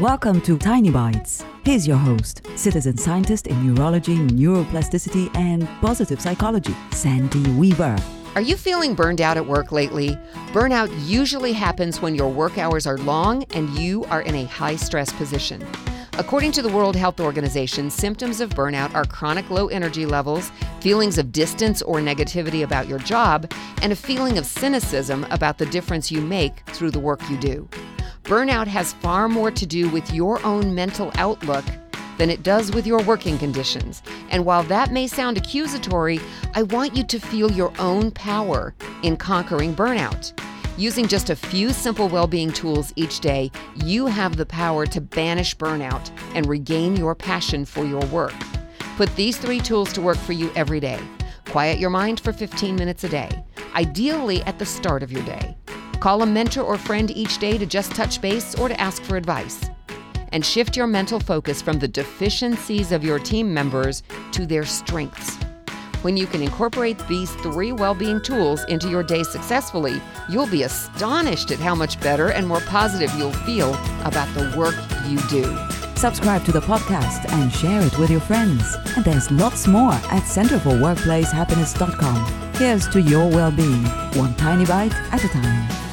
Welcome to Tiny Bites. Here's your host, citizen scientist in neurology, neuroplasticity, and positive psychology, Sandy Weaver. Are you feeling burned out at work lately? Burnout usually happens when your work hours are long and you are in a high stress position. According to the World Health Organization, symptoms of burnout are chronic low energy levels, feelings of distance or negativity about your job, and a feeling of cynicism about the difference you make through the work you do. Burnout has far more to do with your own mental outlook than it does with your working conditions. And while that may sound accusatory, I want you to feel your own power in conquering burnout. Using just a few simple well being tools each day, you have the power to banish burnout and regain your passion for your work. Put these three tools to work for you every day. Quiet your mind for 15 minutes a day, ideally at the start of your day. Call a mentor or friend each day to just touch base or to ask for advice. And shift your mental focus from the deficiencies of your team members to their strengths. When you can incorporate these three well being tools into your day successfully, you'll be astonished at how much better and more positive you'll feel about the work you do. Subscribe to the podcast and share it with your friends. And there's lots more at centerforworkplacehappiness.com. Here's to your well being, one tiny bite at a time.